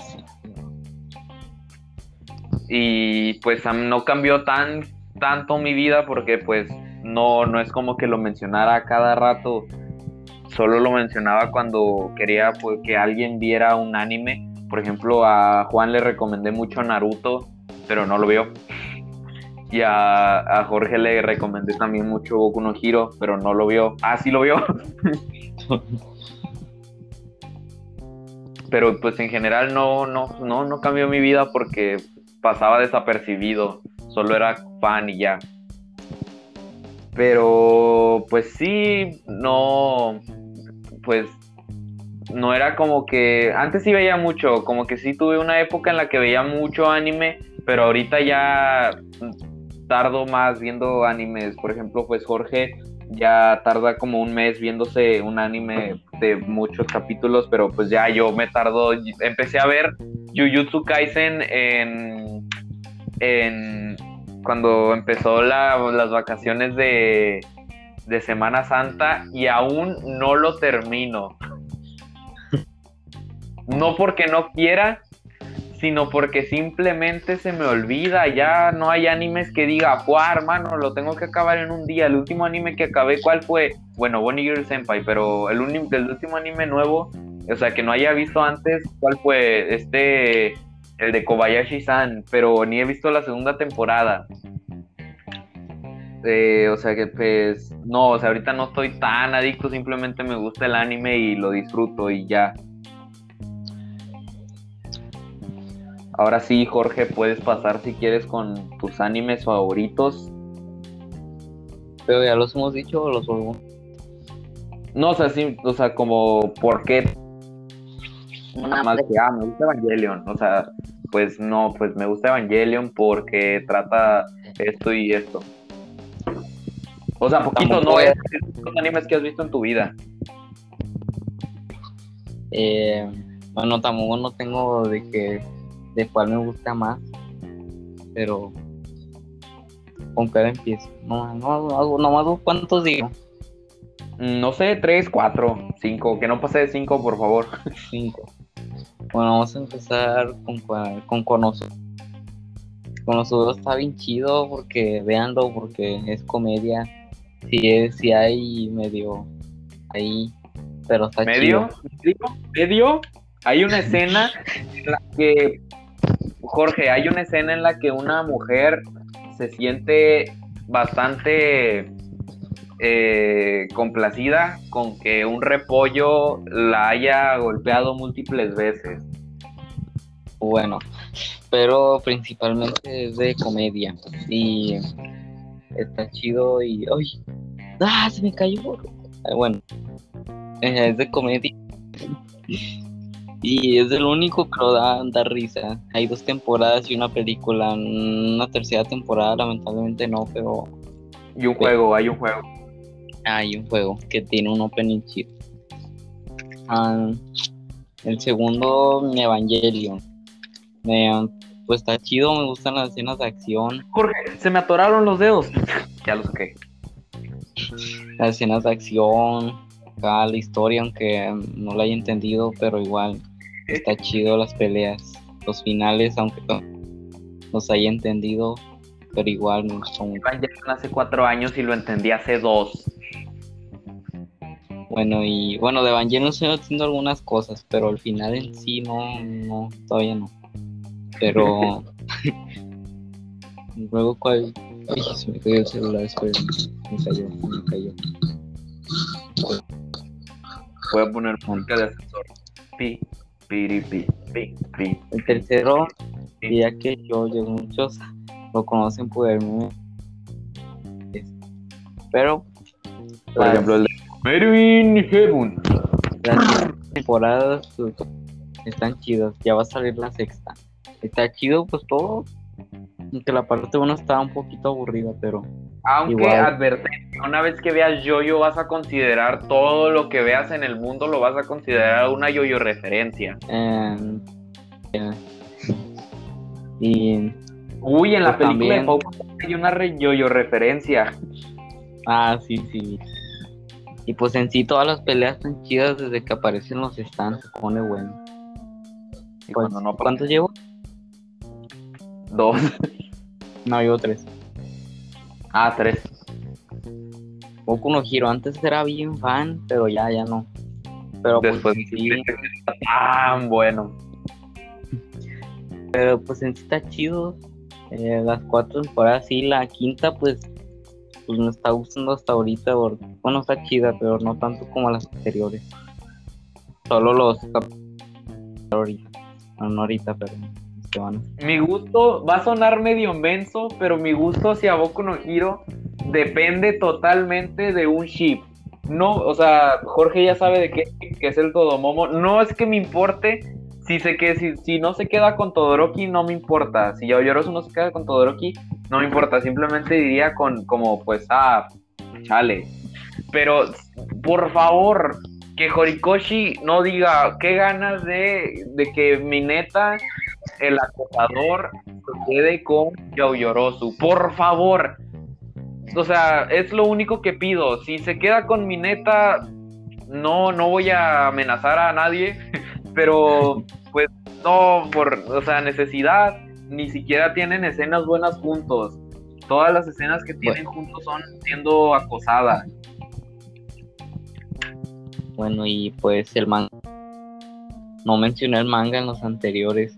y pues no cambió tan tanto mi vida porque pues no, no es como que lo mencionara cada rato. Solo lo mencionaba cuando quería pues, que alguien viera un anime. Por ejemplo, a Juan le recomendé mucho Naruto pero no lo vio. Y a, Jorge le recomendé también mucho Boku no Hiro, pero no lo vio. Ah, sí lo vio. [LAUGHS] pero pues en general no, no, no, no cambió mi vida porque pasaba desapercibido. Solo era fan y ya. Pero pues sí, no, pues no era como que, antes sí veía mucho, como que sí tuve una época en la que veía mucho anime, pero ahorita ya tardo más viendo animes. Por ejemplo, pues Jorge ya tarda como un mes viéndose un anime de muchos capítulos, pero pues ya yo me tardo, empecé a ver Jujutsu Kaisen en, en cuando empezó las vacaciones de, de Semana Santa y aún no lo termino. [LAUGHS] No porque no quiera, sino porque simplemente se me olvida. Ya no hay animes que diga, ¡guau, hermano! Lo tengo que acabar en un día. El último anime que acabé, ¿cuál fue? Bueno, Bonnie Girl Senpai, pero el, el último anime nuevo, o sea, que no haya visto antes, ¿cuál fue? Este, el de Kobayashi-san, pero ni he visto la segunda temporada. Eh, o sea que pues no, o sea, ahorita no estoy tan adicto, simplemente me gusta el anime y lo disfruto y ya. Ahora sí, Jorge, puedes pasar si quieres con tus animes favoritos. Pero ya los hemos dicho o los volvemos. No, o sea, sí, o sea, como, ¿por qué? Nada más que, ah, me gusta Evangelion. O sea, pues no, pues me gusta Evangelion porque trata esto y esto. O sea, poquito no es los animes que has visto en tu vida. Eh, bueno, tampoco no tengo de que de cuál me gusta más, pero con cada empiezo. No, no, no, más cuántos digo. Mm, no sé, tres, cuatro, cinco. Que no pase de cinco, por favor. Cinco. Bueno, vamos a empezar con, con Konosuba. Konosuba está bien chido porque véanlo, porque es comedia. Sí, sí hay medio ahí, pero está ¿Medio? chido. ¿Medio? Hay una [LAUGHS] escena en la que Jorge, hay una escena en la que una mujer se siente bastante eh, complacida con que un repollo la haya golpeado múltiples veces. Bueno, pero principalmente es de comedia y está chido y ¡ay! ¡Ah! Se me cayó. Bueno, es de comedia y es el único, pero da, da risa. Hay dos temporadas y una película. Una tercera temporada, lamentablemente no, pero. Y un juego, hay un juego. Hay un juego que tiene un opening chip. Ah, el segundo, Evangelion. pues está chido, me gustan las escenas de acción. Jorge, se me atoraron los dedos. [LAUGHS] ya lo saqué. Las escenas de acción, acá la historia, aunque no la haya entendido, pero igual está [LAUGHS] chido las peleas. Los finales, aunque no los haya entendido, pero igual me gustó mucho. hace cuatro años y lo entendí hace dos. Bueno, y bueno, de Evangelion estoy haciendo algunas cosas, pero al final en sí no, no, todavía no. Pero [LAUGHS] luego cuál. Ay, se me cayó el celular, espera. Me cayó, me cayó. Voy a poner música de ascensor. Pi, pi, pi, pi, pi. El tercero, ya que yo, yo muchos lo conocen por el Pero, por ejemplo, el de Merwin Heaven. Las temporadas están chidas. Ya va a salir la sexta. Está chido, pues todo. Aunque la parte 1 estaba un poquito aburrida, pero aunque advertencia, una vez que veas yoyo vas a considerar todo lo que veas en el mundo, lo vas a considerar una yoyo referencia. Em, y Uy, en la pues película hay una yoyo referencia. Ah, sí, sí. Y pues en sí todas las peleas están chidas desde que aparecen los stands, se pone bueno. ¿Y pues, no, ¿Cuántos llevo? Dos. No, llevo tres. Ah, tres. Boku no Hiro, antes era bien fan, pero ya, ya no. Pero pues Después sí. tan bueno. Pero pues en sí está chido. Eh, las cuatro temporadas, sí, la quinta, pues, pues me está gustando hasta ahorita. Bueno, está chida, pero no tanto como las anteriores. Solo los ahorita. no ahorita, pero Mi gusto va a sonar medio menso, pero mi gusto hacia Boku no Hiro depende totalmente de un ship. No, o sea, Jorge ya sabe de qué, es el Todomomo. No es que me importe si se que si, si, no se queda con Todoroki, no me importa. Si Yaoyorozu no se queda con Todoroki, no me importa. Simplemente diría con como pues ah, chale. Pero por favor, que Horikoshi no diga qué ganas de, de que Mineta, el acosador, se quede con Yaoyorozu. Por favor, o sea, es lo único que pido. Si se queda con mi neta, no, no voy a amenazar a nadie, [LAUGHS] pero pues no, por, o sea, necesidad, ni siquiera tienen escenas buenas juntos. Todas las escenas que tienen juntos son siendo acosadas. Bueno, y pues el manga. No mencioné el manga en los anteriores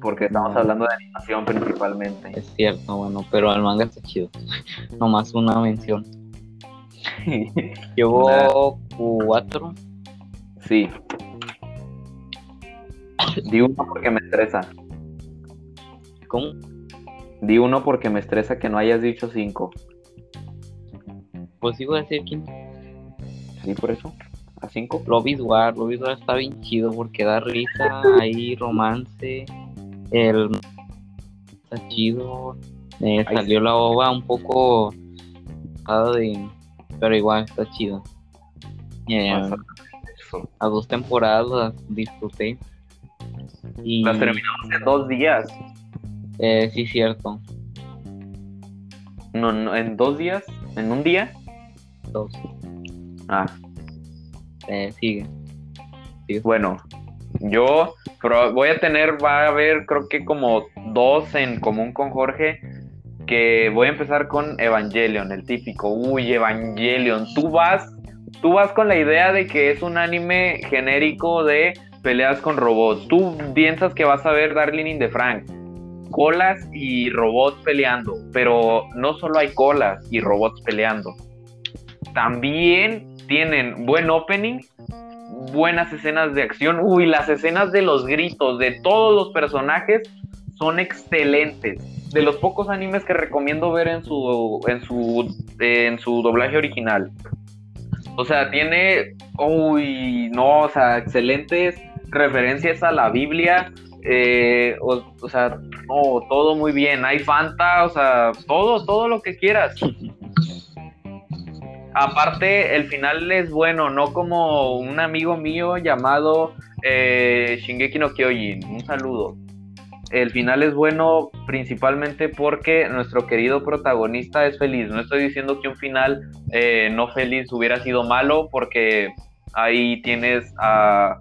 porque estamos hablando de animación principalmente. Es cierto, bueno, pero el manga está chido. [LAUGHS] Nomás una mención. [LAUGHS] Llevo cuatro. Sí. Di uno porque me estresa. ¿Cómo? Di uno porque me estresa que no hayas dicho cinco. Pues iba a decir quinto. Sí, por eso. A cinco. Lobby's War, War está bien chido porque da risa, hay romance, el está chido. Eh, salió la ova un poco de, pero igual está chido. Eh, a dos temporadas disfruté. Y, Las terminamos en dos días. Eh, sí, cierto. No, no, en dos días, en un día. Dos. Ah. Eh, sigue. Bueno, yo voy a tener, va a haber creo que como dos en común con Jorge, que voy a empezar con Evangelion, el típico, uy, Evangelion, tú vas, tú vas con la idea de que es un anime genérico de peleas con robots, tú piensas que vas a ver Darling in the Frank, colas y robots peleando, pero no solo hay colas y robots peleando, también tienen buen opening buenas escenas de acción. Uy, las escenas de los gritos de todos los personajes son excelentes. De los pocos animes que recomiendo ver en su en su en su doblaje original. O sea, tiene uy, no, o sea, excelentes referencias a la Biblia. Eh, o, o, sea, no, todo muy bien. Hay Fanta, o sea, todo, todo lo que quieras. [LAUGHS] Aparte, el final es bueno, no como un amigo mío llamado eh, Shingeki no Kyojin. Un saludo. El final es bueno principalmente porque nuestro querido protagonista es feliz. No estoy diciendo que un final eh, no feliz hubiera sido malo porque ahí tienes a...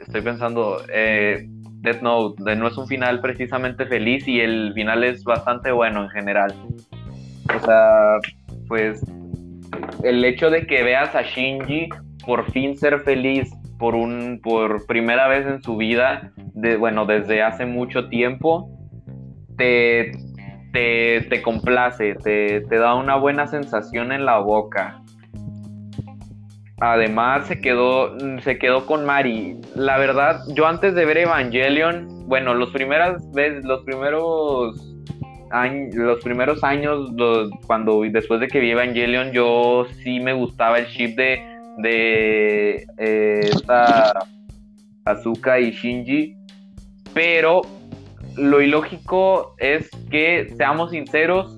Estoy pensando, eh, Death Note no es un final precisamente feliz y el final es bastante bueno en general. O sea, pues el hecho de que veas a Shinji por fin ser feliz por un por primera vez en su vida, de, bueno, desde hace mucho tiempo, te, te, complace, te, te, da una buena sensación en la boca. Además se quedó, se quedó con Mari. La verdad, yo antes de ver Evangelion, bueno, los primeras veces, los primeros los primeros años, cuando después de que vi Evangelion, yo sí me gustaba el chip de, de eh, Azuka y Shinji, pero lo ilógico es que, seamos sinceros,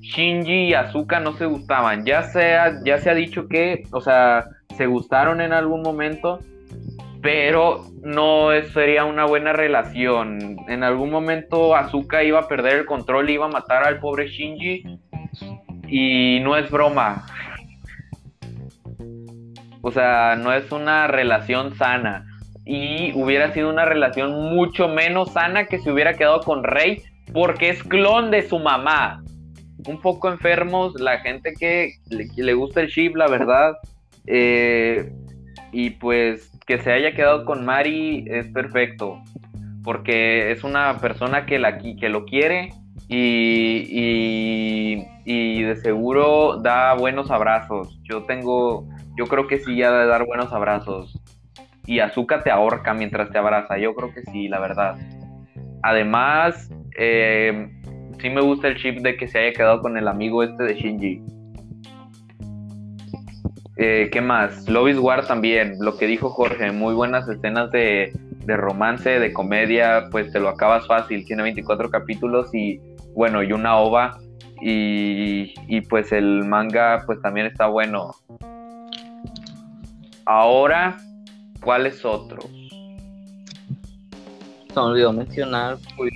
Shinji y Azuka no se gustaban. Ya se ya se ha dicho que, o sea, se gustaron en algún momento, pero no sería una buena relación. En algún momento Azuka iba a perder el control, iba a matar al pobre Shinji y no es broma. O sea, no es una relación sana. Y hubiera sido una relación mucho menos sana que si hubiera quedado con Rey, porque es clon de su mamá. Un poco enfermos, la gente que le, gusta el ship, la verdad. Eh, y pues que se haya quedado con Mari es perfecto. porque es una persona que, la, que lo quiere y, y, de seguro da buenos abrazos. Yo tengo, yo creo que sí, ha de dar buenos abrazos. Y Azuka te ahorca mientras te abraza. Yo creo que sí, la verdad. Además, eh, sí me gusta el chip de que se haya quedado con el amigo este de Shinji. Eh, ¿Qué más? Lovis War también, lo que dijo Jorge, muy buenas escenas de, de romance, de comedia, pues te lo acabas fácil, tiene 24 capítulos y bueno, y una ova. Y, y pues el manga pues también está bueno. Ahora, ¿cuáles otros? Se me olvidó mencionar, pues,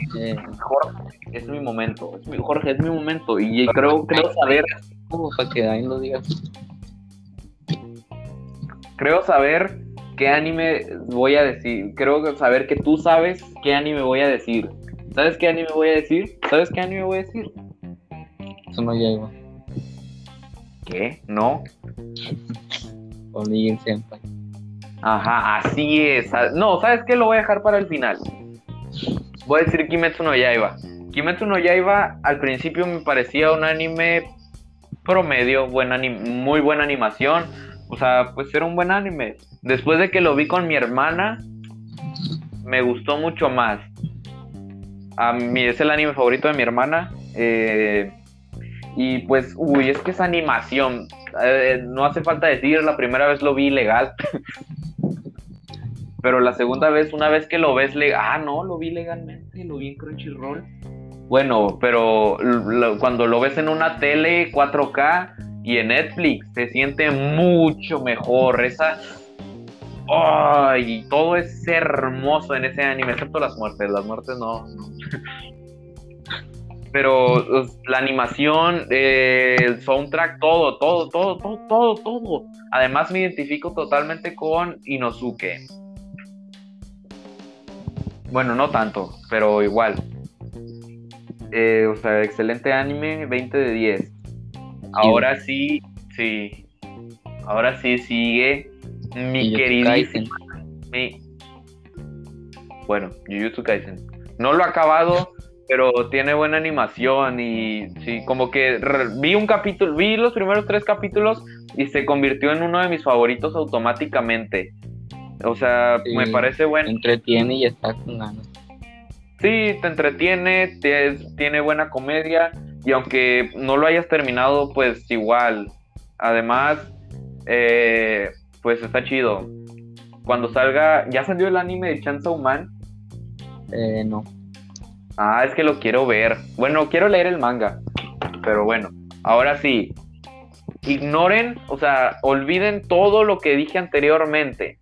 Jorge, es mi momento. Es mi, Jorge, es mi momento. Y creo, creo saber. Para que ahí lo digas. Creo saber qué anime voy a decir. Creo saber que tú sabes qué anime voy a decir. ¿Sabes qué anime voy a decir? ¿Sabes qué anime voy a decir? Eso no. ¿Qué? ¿No? Onigiri Senpai. Ajá, así es. No, ¿sabes qué? Lo voy a dejar para el final. Voy a decir Kimetsu no Yaiba. Kimetsu no Yaiba al principio me parecía un anime promedio, buen muy buena animación. O sea, pues era un buen anime. Después de que lo vi con mi hermana, me gustó mucho más. A mí es el anime favorito de mi hermana. Eh, y pues, uy, es que es animación. Eh, no hace falta decir, la primera vez lo vi legal. [LAUGHS] Pero la segunda vez, una vez que lo ves legal, ah, no, lo vi legalmente, lo vi en Crunchyroll. Bueno, pero cuando lo ves en una tele 4K y en Netflix, se siente mucho mejor. Esa, ¡Ay! todo es hermoso en ese anime, excepto las muertes. Las muertes no. [LAUGHS] Pero la animación, eh, el soundtrack, todo, todo, todo, todo, todo, todo. Además, me identifico totalmente con Inosuke. Bueno, no tanto, pero igual. Eh, o sea, excelente anime, 20 de 10. Ahora sí, sí. Ahora sí sigue mi queridísimo. Bueno, Jujutsu Kaisen. No lo ha acabado, pero tiene buena animación y sí, como que vi un capítulo, vi los primeros tres capítulos y se convirtió en uno de mis favoritos automáticamente. O sea, me parece bueno. Entretiene y está con ganas. Sí, te entretiene, tiene buena comedia y aunque no lo hayas terminado, pues igual. Además, eh, pues está chido. Cuando salga, ¿ya salió el anime de Chainsaw Man? Eh, no. Ah, es que lo quiero ver. Bueno, quiero leer el manga. Pero bueno, ahora sí. Ignoren, o sea, olviden todo lo que dije anteriormente.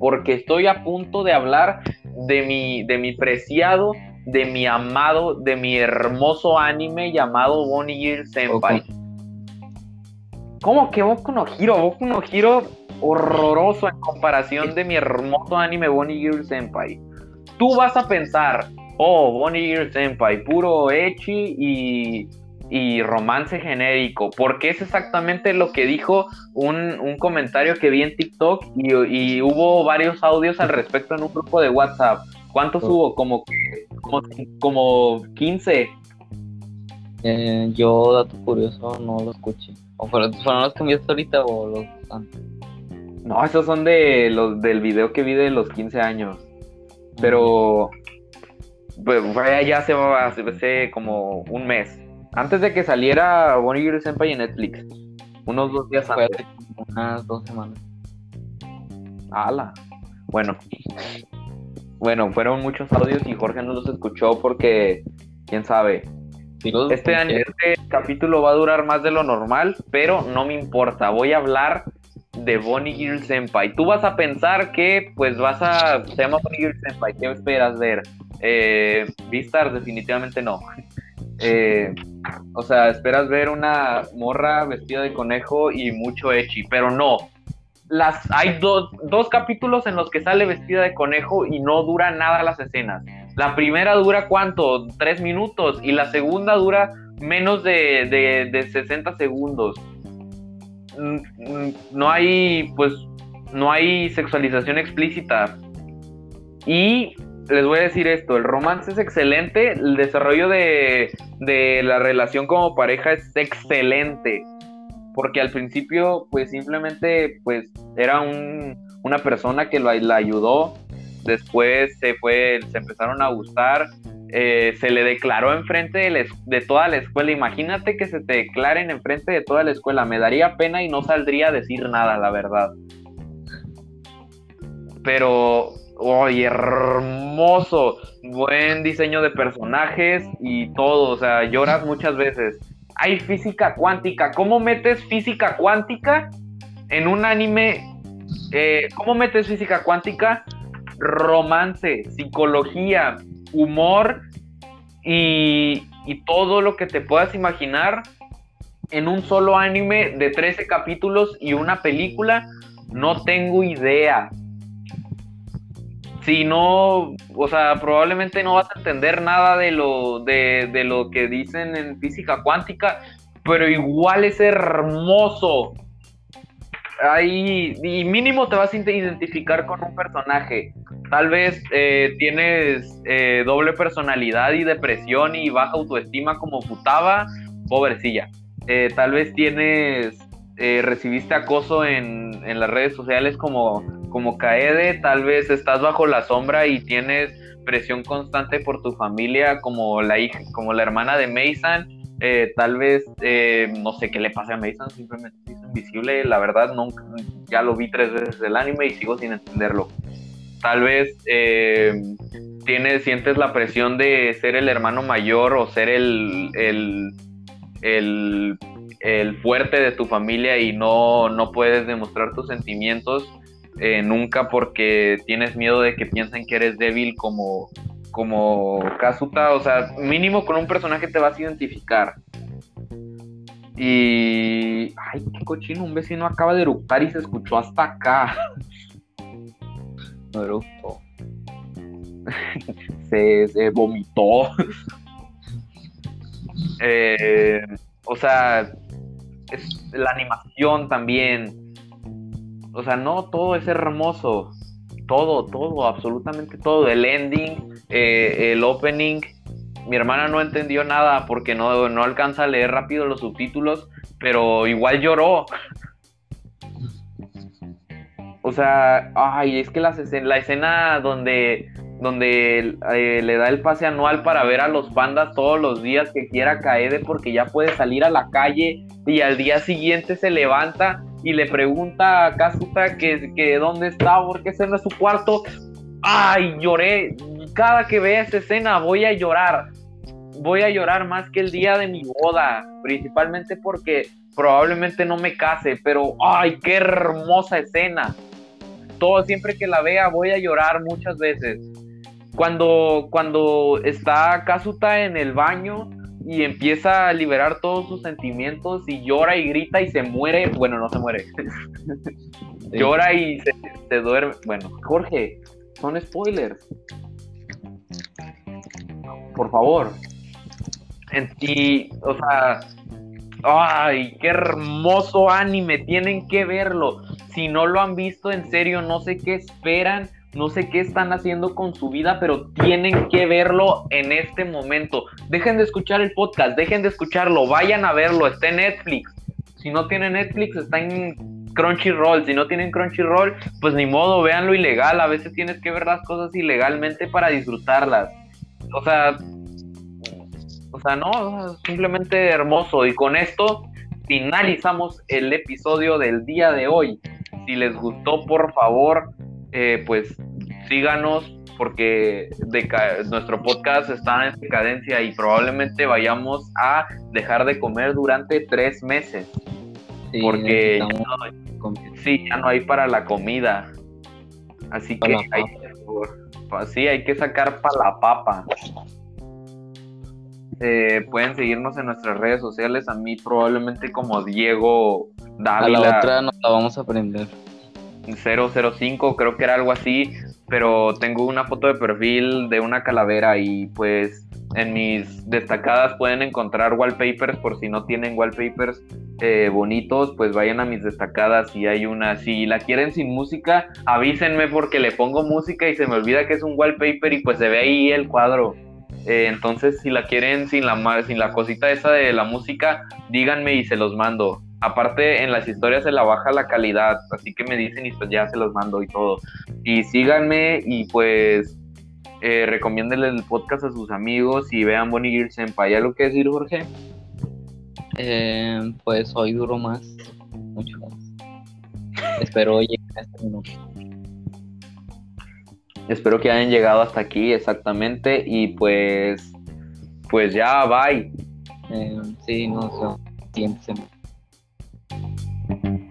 Porque estoy a punto de hablar de mi, de mi preciado, de mi amado, de mi hermoso anime llamado Bonnie Girl Senpai. ¿Cómo que Boku no Hiro? Boku no Hiro horroroso en comparación de mi hermoso anime Bonnie Girl Senpai. Tú vas a pensar, oh, Bonnie Girl Senpai, puro echi y, y romance genérico, porque es exactamente lo que dijo un, comentario que vi en TikTok y, hubo varios audios al respecto en un grupo de WhatsApp. ¿Cuántos hubo? Como, como, como 15. Eh, yo, dato curioso, no lo escuché. ¿O fueron, fueron los que me ahorita o los antes? No, esos son de los del video que vi de los 15 años. Pero pues, ya se va hace como un mes. Antes de que saliera Bonnie Girl Senpai en Netflix. Unos dos días antes. Unas dos semanas. ¡Hala! Bueno. Bueno, fueron muchos audios y Jorge no los escuchó porque, quién sabe. este, año, este capítulo va a durar más de lo normal, pero no me importa. Voy a hablar de Bonnie Girl Senpai. Tú vas a pensar que, pues, vas a. Se llama Bonnie Girl Senpai. ¿Qué esperas ver? Eh, Vistar, definitivamente no. [LAUGHS] Eh, o sea, esperas ver una morra vestida de conejo y mucho echi, pero no. Las, hay dos, dos capítulos en los que sale vestida de conejo y no dura nada las escenas. La primera dura cuánto? Tres minutos y la segunda dura menos de, de, de 60 segundos. No hay, pues, no hay sexualización explícita. Y les voy a decir esto, el romance es excelente, el desarrollo de, de la relación como pareja es excelente, porque al principio pues simplemente pues era un, una persona que la ayudó, después se fue, se empezaron a gustar, eh, se le declaró enfrente de, de, toda la escuela. Imagínate que se te declaren enfrente de toda la escuela. Me daría pena y no saldría a decir nada, la verdad. Pero, ¡ay, hermoso! Buen diseño de personajes y todo. O sea, lloras muchas veces. Hay física cuántica. ¿Cómo metes física cuántica en un anime? Eh, ¿Cómo metes física cuántica? Romance, psicología, humor y, todo lo que te puedas imaginar en un solo anime de 13 capítulos y una película, no tengo idea. Si no, o sea, probablemente no vas a entender nada de lo, de, de lo que dicen en física cuántica, pero igual es hermoso ahí, y mínimo te vas a identificar con un personaje. Tal vez eh, tienes eh, doble personalidad y depresión y baja autoestima como Futaba, pobrecilla. Eh, tal vez tienes, recibiste acoso en, en, las redes sociales como, como Kaede, tal vez estás bajo la sombra y tienes presión constante por tu familia como la hija, como la hermana de Mason eh, tal vez, eh, no sé qué le pase a Mason, simplemente es invisible. La verdad, nunca, ya lo vi tres veces el anime y sigo sin entenderlo. Tal vez eh, tienes, sientes la presión de ser el hermano mayor o ser el, el, el, el fuerte de tu familia y no, no puedes demostrar tus sentimientos nunca porque tienes miedo de que piensen que eres débil como como Kazuta, o sea, mínimo con un personaje te vas a identificar. Y. Ay, qué cochino, un vecino acaba de eructar y se escuchó hasta acá. [LAUGHS] No eructó. [LAUGHS] se, vomitó. [LAUGHS] Eh, o sea, es la animación también. O sea, no todo es hermoso. Todo, todo, absolutamente todo. El ending, eh, el opening, mi hermana no entendió nada porque no, no alcanza a leer rápido los subtítulos, pero igual lloró. O sea, ay, es que la, la escena donde, donde eh, le da el pase anual para ver a los pandas todos los días que quiera Kaede porque ya puede salir a la calle y al día siguiente se levanta y le pregunta a Kazuta que, que dónde está, porque ese no su cuarto. Ay, lloré, cada que vea esa escena voy a llorar. Voy a llorar más que el día de mi boda, principalmente porque probablemente no me case, pero ¡ay, qué hermosa escena! Todo siempre que la vea voy a llorar muchas veces. Cuando, cuando está Kazuta en el baño y empieza a liberar todos sus sentimientos y llora y grita y se muere, bueno, no se muere. [LAUGHS] llora y se, se duerme. Bueno, Jorge, son spoilers por favor. Y, o sea, ay, qué hermoso anime, tienen que verlo. Si no lo han visto, en serio, no sé qué esperan, no sé qué están haciendo con su vida, pero tienen que verlo en este momento. Dejen de escuchar el podcast, dejen de escucharlo, vayan a verlo, está en Netflix. Si no tienen Netflix, está en Crunchyroll. Si no tienen Crunchyroll, pues ni modo, véanlo ilegal. A veces tienes que ver las cosas ilegalmente para disfrutarlas o sea, o sea, no, simplemente hermoso. Y con esto finalizamos el episodio del día de hoy. Si les gustó, por favor, eh, pues síganos porque nuestro podcast está en decadencia y probablemente vayamos a dejar de comer durante tres meses. porque ya no, sí, ya no hay para la comida. Así que hay, sí, hay que sacar para la papa. Eh, pueden seguirnos en nuestras redes sociales. A mí probablemente como Diego Dávila. A la otra nos la vamos a aprender. 005, creo que era algo así. Pero tengo una foto de perfil de una calavera y pues en mis destacadas pueden encontrar wallpapers por si no tienen wallpapers eh, bonitos, pues vayan a mis destacadas y hay una. Si la quieren sin música, avísenme porque le pongo música y se me olvida que es un wallpaper y pues se ve ahí el cuadro. Eh, entonces, si la quieren sin la, sin la cosita esa de la música, díganme y se los mando. Aparte, en las historias se la baja la calidad, así que me dicen y pues ya se los mando y todo. Y síganme y pues eh, recomiéndenle el podcast a sus amigos y vean Bonnie Gear Senpai. ¿Hay algo que decir, Jorge? Eh, pues hoy duro más, mucho más. Espero llegar a este minuto. Espero que hayan llegado hasta aquí exactamente y pues pues ya, bye. Eh, sí, no sé. Siguiente semana. Thank you.